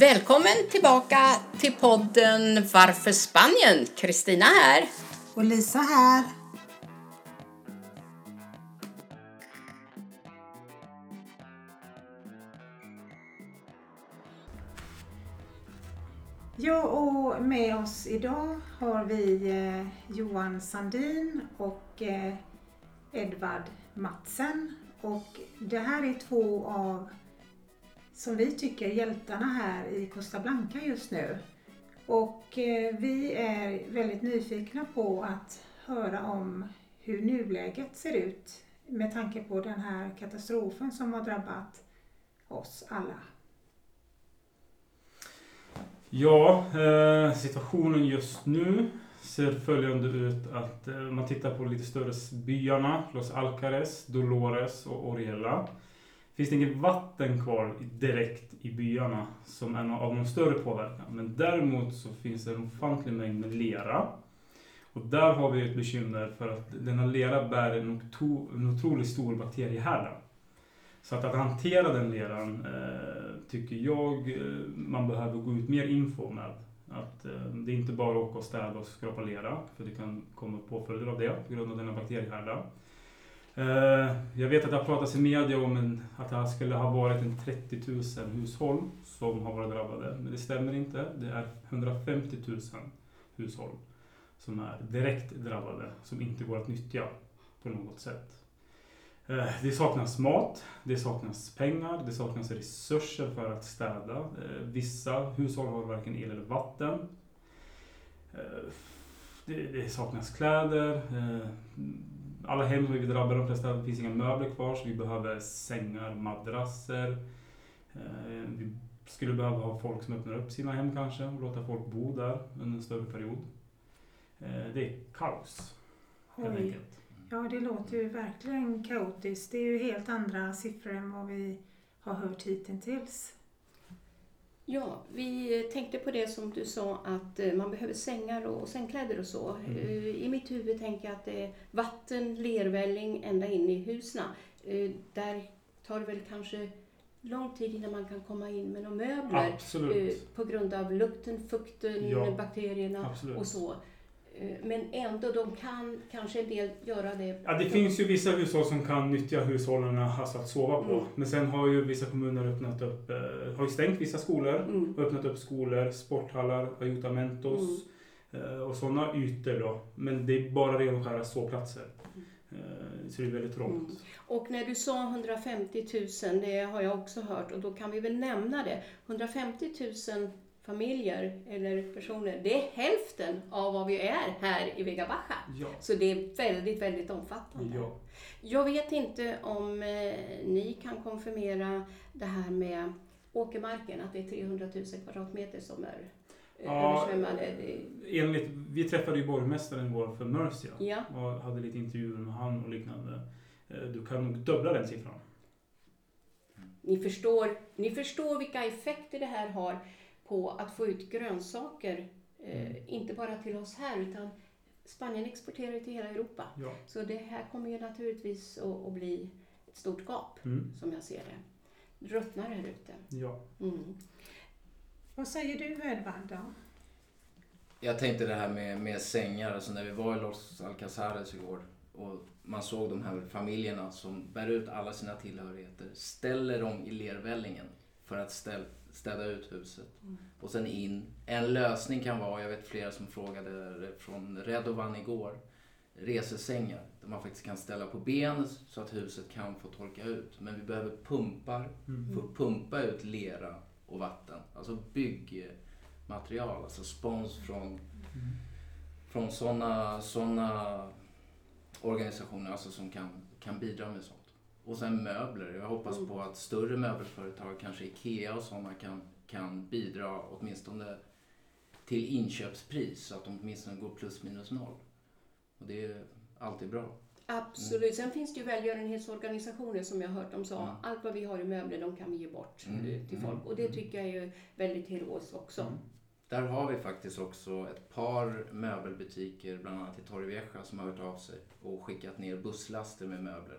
Välkommen tillbaka till podden Varför Spanien? Kristina här. Och Lisa här. Ja, och med oss idag har vi eh, Johan Sandin och eh, Edvard Matsen. Och det här är två av, som vi tycker, hjältarna här i Costa Blanca just nu. Och eh, vi är väldigt nyfikna på att höra om hur nuläget ser ut med tanke på den här katastrofen som har drabbat oss alla. Ja, eh, situationen just nu ser följande ut att eh, man tittar på lite större byarna, Los Alcares, Dolores och Oriella. Finns det inget vatten kvar direkt i byarna som är av någon större påverkan. Men däremot så finns det en ofantlig mängd med lera. Och där har vi ett bekymmer för att denna lera bär en, en otroligt stor bakteriehärda. Så att, att hantera den leran eh, tycker jag eh, man behöver gå ut mer info med. Att eh, det är inte bara att åka och städa och skrapa lera, för det kan komma påföljder av det på grund av denna bakteriehärda. Eh, jag vet att det har pratats i media om en, att det skulle ha varit en 30 000 hushåll som har varit drabbade, men det stämmer inte. Det är 150 000 hushåll som är direkt drabbade, som inte går att nyttja på något sätt. Eh, det saknas mat, det saknas pengar, det saknas resurser för att städa. Eh, vissa hushåll har varken el eller vatten. Det, saknas kläder. Alla hem vi drabbar, de flesta, det finns inga möbler kvar så vi behöver sängar, madrasser. Vi skulle behöva ha folk som öppnar upp sina hem kanske och låta folk bo där under en större period. Det är kaos, helt enkelt. Ja, det låter ju verkligen kaotiskt. Det är ju helt andra siffror än vad vi har hört hittills. Ja, vi tänkte på det som du sa att eh, man behöver sängar och sängkläder och så. Mm. Eh, I mitt huvud tänker jag att det är vatten, lervälling ända in i husen. Eh, där tar det väl kanske lång tid innan man kan komma in med några möbler. Absolut. På grund av lukten, fukten, ja. bakterierna Absolut. och så. Eh, men ändå, de kan kanske en del göra det. Ja, det finns ju vissa hushåll som kan nyttja hushållen alltså att sova på. Mm. Men sen har ju vissa kommuner öppnat upp, eh, har ju stängt vissa skolor. Mm. Och öppnat upp skolor, sporthallar, ayuntamentos mm. eh, och sådana ytor då. Men det är bara ren och skära sovplatser. Så det är väldigt trångt. Mm. Och när du sa 150 000, det har jag också hört och då kan vi väl nämna det. 150 000 familjer eller personer. Det är hälften av vad vi är här i Vega Baja. Ja. Så det är väldigt, väldigt omfattande. Ja. Jag vet inte om eh, ni kan konfirmera det här med åkermarken, att det är 300 000 kvadratmeter som är eh, ja, översvämmade. Enligt, vi träffade ju borgmästaren igår för Mercia ja. och hade lite intervjuer med han och liknande. Eh, du kan nog dubbla den siffran. Ni förstår, ni förstår vilka effekter det här har på att få ut grönsaker, eh, mm. inte bara till oss här utan Spanien exporterar ju till hela Europa. Ja. Så det här kommer ju naturligtvis att, att bli ett stort gap, mm. som jag ser det. Det ruttnar här ute. Ja. Mm. Vad säger du Edvard Jag tänkte det här med, med sängar, alltså när vi var i Los Alcazares igår och man såg de här familjerna som bär ut alla sina tillhörigheter, ställer dem i lervällingen för att ställa städa ut huset mm. och sen in. En lösning kan vara, jag vet flera som frågade från Redovan igår, resesängar där man faktiskt kan ställa på ben så att huset kan få torka ut. Men vi behöver pumpar mm. för att pumpa ut lera och vatten. Alltså byggmaterial, alltså spons från, mm. från sådana såna organisationer alltså som kan, kan bidra med sånt. Och sen möbler. Jag hoppas mm. på att större möbelföretag, kanske IKEA och sådana, kan, kan bidra åtminstone till inköpspris så att de åtminstone går plus minus noll. Och det är alltid bra. Absolut. Mm. Sen finns det ju välgörenhetsorganisationer som jag hört. De sa mm. allt vad vi har i möbler de kan vi ge bort mm. till mm. folk. Och det tycker jag är ju väldigt heroiskt också. Mm. Där har vi faktiskt också ett par möbelbutiker, bland annat i Torrevieja, som har hört av sig och skickat ner busslaster med möbler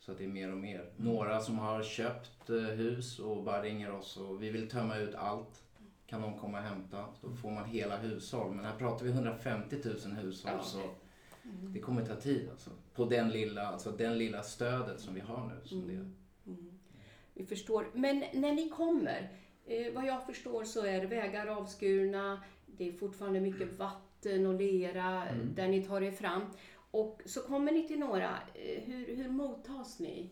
Så att det är mer och mer. Några som har köpt eh, hus och bara ringer oss och vi vill tömma ut allt. Kan de komma och hämta? Då får man hela hushåll. Men här pratar vi 150 000 hushåll Ja. så det kommer ta tid alltså. På den lilla, alltså den lilla stödet som vi har nu. Som det. Mm. Vi förstår. Men när ni kommer, eh, vad jag förstår så är vägar avskurna, det är fortfarande mycket vatten och lera Mm. där ni tar er fram. Och så kommer ni till några, eh, hur, hur mottas ni?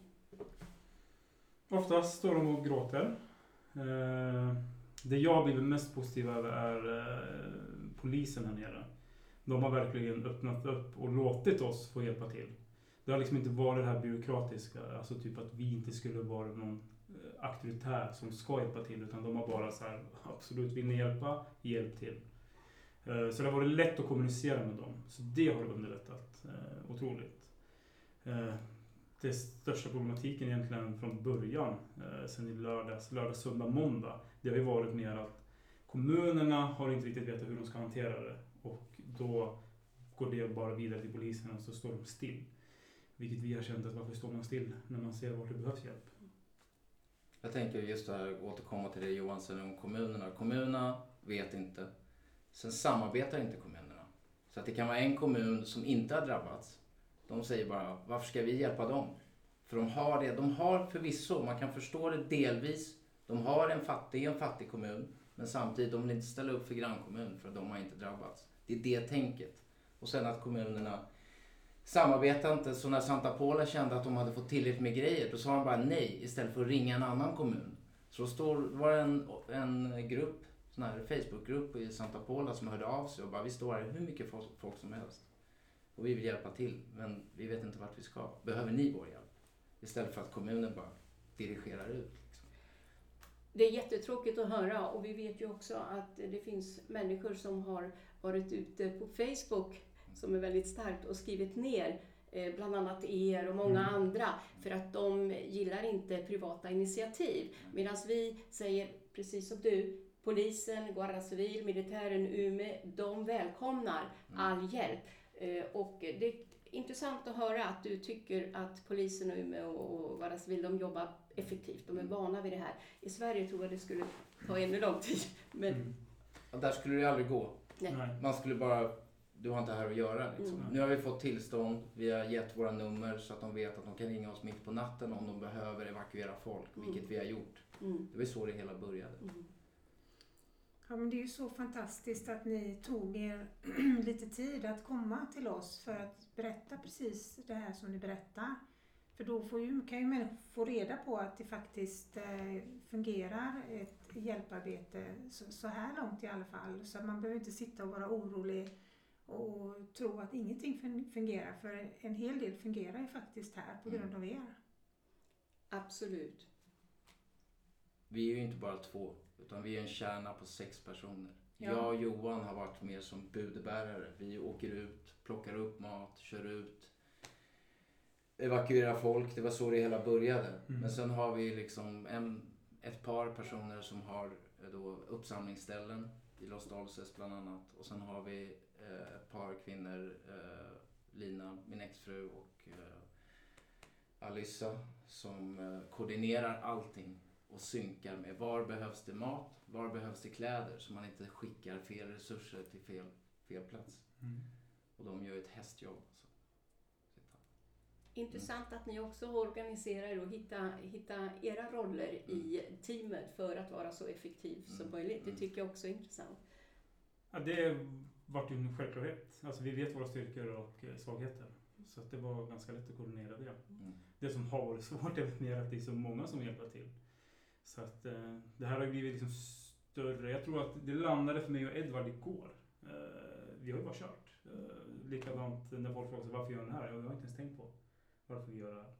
Oftast står de och gråter. Eh, det jag har blivit mest positiv över är eh, polisen här nere. De har verkligen öppnat upp och låtit oss få hjälpa till. Det har liksom inte varit det här byråkratiska, alltså typ att vi inte skulle vara någon auktoritär som ska hjälpa till, utan de har bara så här, absolut, vill ni hjälpa, hjälp till. Eh, så det har varit lätt att kommunicera med dem. Så det har underlättat eh, otroligt. Eh, det största problematiken egentligen från början, sen i lördags, lördag, söndag, måndag, det har ju varit mer att kommunerna har inte riktigt vetat hur de ska hantera det. Och då går det bara vidare till polisen och så står de still. Vilket vi har känt att varför står man still när man ser vart det behövs hjälp? Jag tänker just det här, återkomma till det Johan säger om kommunerna. Kommunerna vet inte. Sen samarbetar inte kommunerna. Så att det kan vara en kommun som inte har drabbats. De säger bara, varför ska vi hjälpa dem? För de har det. De har förvisso, man kan förstå det delvis. De har en fattig, en fattig kommun. Men samtidigt, de vill inte ställa upp för grannkommun för de har inte drabbats. Det är det tänket. Och sen att kommunerna samarbetar inte. Så när Santa Pola kände att de hade fått tillräckligt med grejer, då sa de bara nej istället för att ringa en annan kommun. Så då står, var det en, en grupp, sån här Facebookgrupp i Santa Pola som hörde av sig och bara vi står här hur mycket folk, folk som helst. Och vi vill hjälpa till, men vi vet inte vart vi ska. Behöver ni vår hjälp? Istället för att kommunen bara dirigerar ut. Liksom. Det är jättetråkigt att höra och vi vet ju också att det finns människor som har varit ute på Facebook som är väldigt starkt och skrivit ner eh, bland annat er och många Mm. andra för att de gillar inte privata initiativ. Medan vi säger, precis som du, polisen, Guardia Civil, militären, UME, de välkomnar all hjälp. Eh, Och det är intressant att höra att du tycker att polisen och Umeå och Guardia Civil, de jobbar effektivt. De är vana vid det här. I Sverige tror jag det skulle ta ännu lång tid. Men Mm. Där skulle det aldrig gå. Nej. Nej. Man skulle bara, du har inte här att göra liksom. Mm. Nu har vi fått tillstånd, vi har gett våra nummer så att de vet att de kan ringa oss mitt på natten om de behöver evakuera folk, Mm. vilket vi har gjort. mm, Det var så det hela började. Mm. Ja, men det är ju så fantastiskt att ni tog er lite tid att komma till oss för att berätta precis det här som ni berättar. För då får ju, kan ju människor få reda på att det faktiskt eh, fungerar ett hjälparbete så, så här långt i alla fall. Så att man behöver inte sitta och vara orolig och tro att ingenting fun- fungerar. För en hel del fungerar ju faktiskt här på grund av er. Absolut. Vi är ju inte bara två, utan vi är en kärna på sex personer. Ja. Jag och Johan har varit med som budbärare. Vi åker ut, plockar upp mat, kör ut, evakuerar folk. Det var så det hela började. Mm. Men sen har vi liksom en, ett par personer som har eh, då uppsamlingsställen i Los Dolces bland annat. Och sen har vi eh, ett par kvinnor, eh, Lina, min exfru och eh, Alyssa som eh, koordinerar allting och synkar med var behövs det mat, var behövs det kläder så man inte skickar fel resurser till fel, fel plats. Mm. Och de gör ett hästjobb. Alltså. Intressant att ni också organiserar er och hitta, hitta era roller i teamet för att vara så effektiv som Mm. möjligt. Det Mm. tycker jag också är intressant. Ja, det vart ju en självklarhet. Alltså, vi vet våra styrkor och eh, svagheter. Så att det var ganska lätt att koordinera det. Mm. Det som har varit svårt är mer att det är så många som hjälper till. Så att eh, det här har blivit liksom större. Jag tror att det landade för mig och Edvard igår. Eh, vi har ju bara kört. Eh, likadant när folk frågar sig varför gör ni det här? Jag har inte ens tänkt på varför vi gör det här.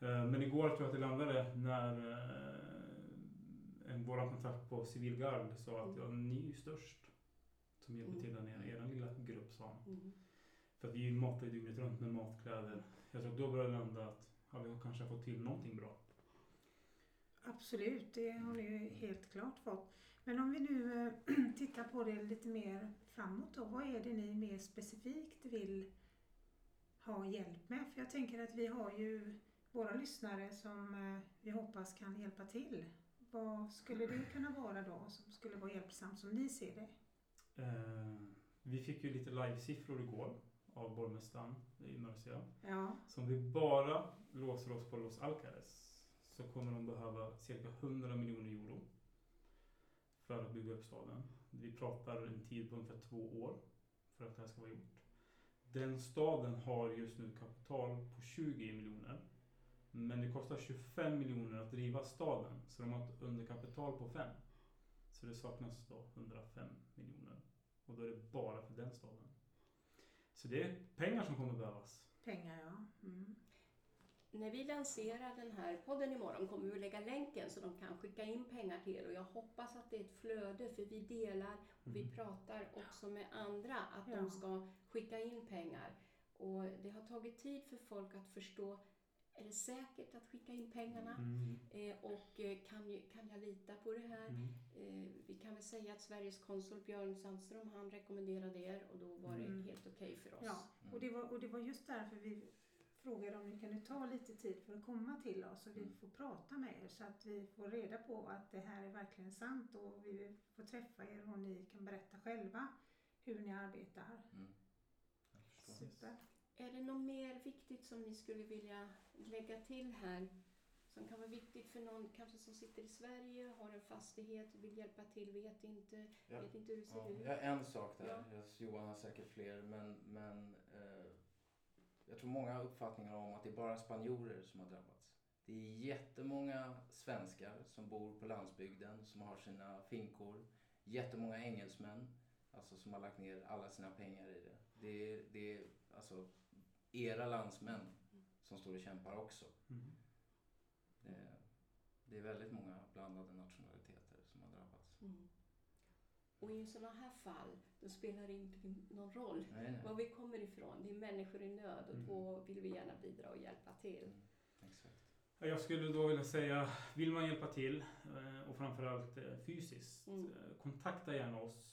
Eh, men igår tror jag att det landade när eh, en våran kontakt på Civilgard sa att ja, ni är ju störst som hjälper till där nere. Er lilla grupp sa han. Mm. För att vi matar ju dygnet runt med matkläder. Jag tror att då börjar det landa att ja, vi har kanske fått till någonting bra. Absolut, det har ni ju helt klart fått. Men om vi nu eh, tittar på det lite mer framåt då. Vad är det ni mer specifikt vill ha hjälp med? För jag tänker att vi har ju våra lyssnare som eh, vi hoppas kan hjälpa till. Vad skulle det kunna vara då som skulle vara hjälpsamt som ni ser det? Eh, vi fick ju lite live-siffror igår av borgmästaren i Murcia. Ja, Så om vi bara låser oss på Los Alcares så kommer de behöva cirka 100 miljoner euro för att bygga upp staden. Vi pratar en tid på ungefär två år för att det här ska vara gjort. Den staden har just nu kapital på 20 miljoner. Men det kostar 25 miljoner att driva staden, så de har ett underkapital på 5. Så det saknas då 105 miljoner. Och då är det bara för den staden. Så det är pengar som kommer behövas. pengar ja. Mm. När vi lanserar den här podden imorgon kommer vi att lägga länken så de kan skicka in pengar till er och jag hoppas att det är ett flöde för vi delar och vi Mm. pratar också med andra att Ja. de ska skicka in pengar. Och det har tagit tid för folk att förstå, är det säkert att skicka in pengarna? Mm. Eh, och eh, kan, kan jag lita på det här? Mm. Eh, vi kan väl säga att Sveriges konsul Björn Sandström, han rekommenderade er och då var det Mm. helt okej för oss. Ja, och det, var, och det var just därför vi frågade om ni kunde ta lite tid för att komma till oss och vi Mm. får prata med er så att vi får reda på att det här är verkligen sant och vi får träffa er och ni kan berätta själva hur ni arbetar. Mm. Super. Är det något mer viktigt som ni skulle vilja lägga till här? Som kan vara viktigt för någon kanske som sitter i Sverige, har en fastighet, vill hjälpa till, vet inte, Ja. vet inte hur det ser Ja, ut. jag har en sak där. Ja. Johan har säkert fler. Men, men eh, jag tror många har uppfattningar om att det är bara spanjorer som har drabbats. Det är jättemånga svenskar som bor på landsbygden som har sina finkor. Jättemånga engelsmän alltså, som har lagt ner alla sina pengar i det. Det är, det är alltså era landsmän som står och kämpar också. Mm. Det, det är väldigt många blandade nationaliteter som har drabbats. Mm. Och i sådana här fall, då spelar det inte någon roll Nej, nej. var vi kommer ifrån. Det är människor i nöd och Mm. då vill vi gärna bidra och hjälpa till. Mm, exakt. Ja, Jag skulle då vilja säga, vill man hjälpa till eh, och framförallt eh, fysiskt, Mm. eh, kontakta gärna oss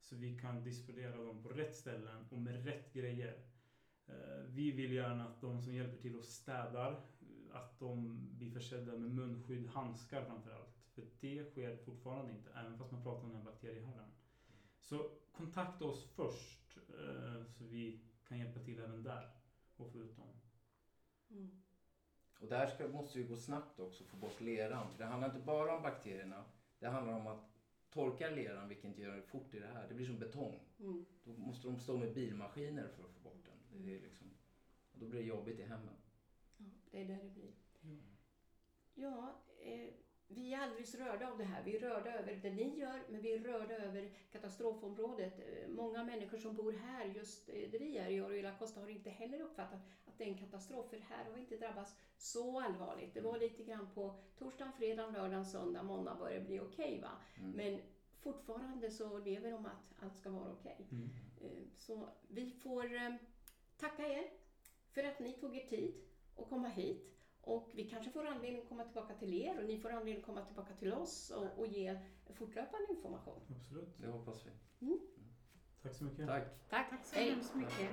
så vi kan distribuera dem på rätt ställen och med rätt grejer. Vi vill gärna att de som hjälper till och städar, att de blir försedda med munskydd, handskar framförallt. För det sker fortfarande inte, även fast man pratar om den här bakteriehärden. Så kontakta oss först eh, så vi kan hjälpa till även där och få ut dem. Mm. Och där ska, måste vi gå snabbt också få bort leran. För det handlar inte bara om bakterierna. Det handlar om att torka leran, vilket gör det fort i det här. Det blir som betong. Mm. Då måste de stå med bilmaskiner för att få bort den. Det är liksom, och då blir det jobbigt i hemmen. Ja, det är där det blir. Ja, eh, vi är alldeles rörda av det här. Vi är rörda över det ni gör, men vi är rörda över katastrofområdet. Eh, Många människor som bor här, just eh, där vi är i Oriola Costa, har inte heller uppfattat att det är en katastrof, för här har vi inte drabbats så allvarligt. Det var lite grann på torsdagen, fredagen, lördagen, söndag, måndag börjar det bli okej. va? Mm. Men fortfarande så lever de att allt ska vara okej. Mm. Eh, Så vi får tacka er för att ni tog er tid att komma hit. Och vi kanske får anledning att komma tillbaka till er och ni får anledning att komma tillbaka till oss och, och ge fortlöpande information. Absolut. Det hoppas vi. Tack så mycket. Tack! Tack! Tack så Hej. hemskt mycket.